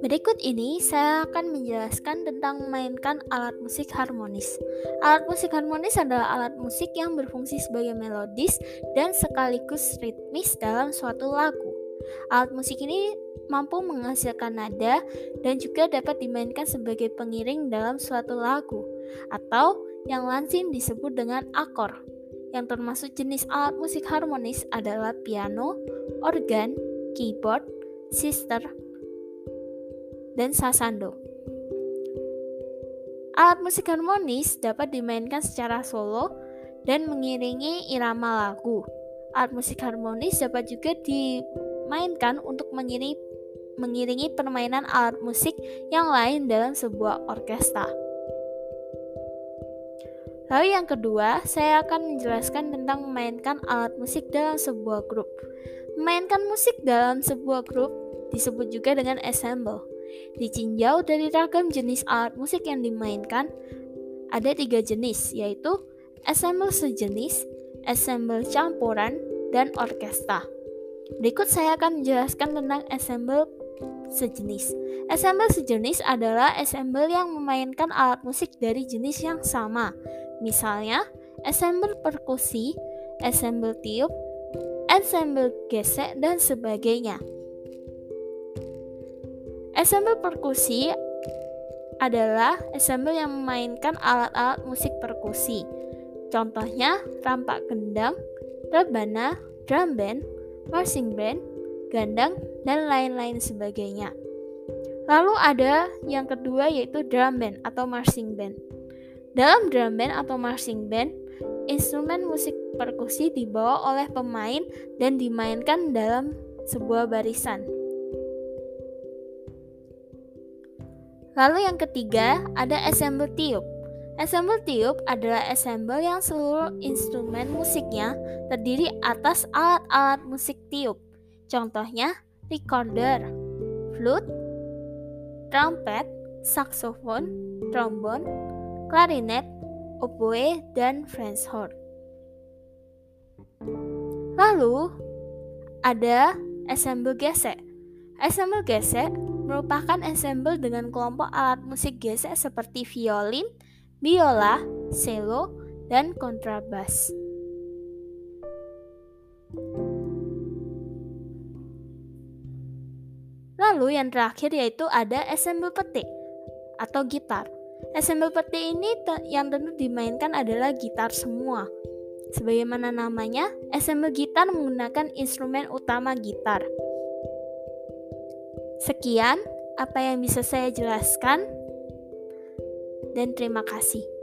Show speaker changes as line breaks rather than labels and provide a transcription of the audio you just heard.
Berikut ini saya akan menjelaskan tentang memainkan alat musik harmonis. Alat musik harmonis adalah alat musik yang berfungsi sebagai melodis dan sekaligus ritmis dalam suatu lagu. Alat musik ini mampu menghasilkan nada dan juga dapat dimainkan sebagai pengiring dalam suatu lagu atau yang lazim disebut dengan akor. Yang termasuk jenis alat musik harmonis adalah piano, organ, keyboard, sister, dan sasando. Alat musik harmonis dapat dimainkan secara solo dan mengiringi irama lagu. Alat musik harmonis dapat juga dimainkan untuk mengiringi, mengiringi permainan alat musik yang lain dalam sebuah orkestra. Lalu yang kedua, saya akan menjelaskan tentang memainkan alat musik dalam sebuah grup. Memainkan musik dalam sebuah grup disebut juga dengan ensemble. Dicinjau dari ragam jenis alat musik yang dimainkan, ada tiga jenis, yaitu ensemble sejenis, ensemble campuran, dan orkestra. Berikut saya akan menjelaskan tentang ensemble sejenis. Ensemble sejenis adalah ensemble yang memainkan alat musik dari jenis yang sama. Misalnya, ensemble perkusi, ensemble tiup, ensemble gesek, dan sebagainya. Ensemble perkusi adalah ensemble yang memainkan alat-alat musik perkusi. Contohnya rampak gendang, rebana, drum band, marching band, gandang, dan lain-lain sebagainya. Lalu ada yang kedua yaitu drum band atau marching band. Dalam drum band atau marching band, instrumen musik perkusi dibawa oleh pemain dan dimainkan dalam sebuah barisan. Lalu yang ketiga ada ensemble tiup. Ensemble tiup adalah ensemble yang seluruh instrumen musiknya terdiri atas alat-alat musik tiup. Contohnya recorder, flute, trumpet, saxophone, trombon, klarinet, oboe, dan French horn. Lalu ada ensemble gesek. Ensemble gesek merupakan ensemble dengan kelompok alat musik gesek seperti violin, biola, cello, dan kontrabas. Lalu yang terakhir yaitu ada ensemble petik atau gitar. Ensemble petik ini yang tentu dimainkan adalah gitar semua. Sebagaimana namanya, ensemble gitar menggunakan instrumen utama gitar. Sekian apa yang bisa saya jelaskan, dan terima kasih.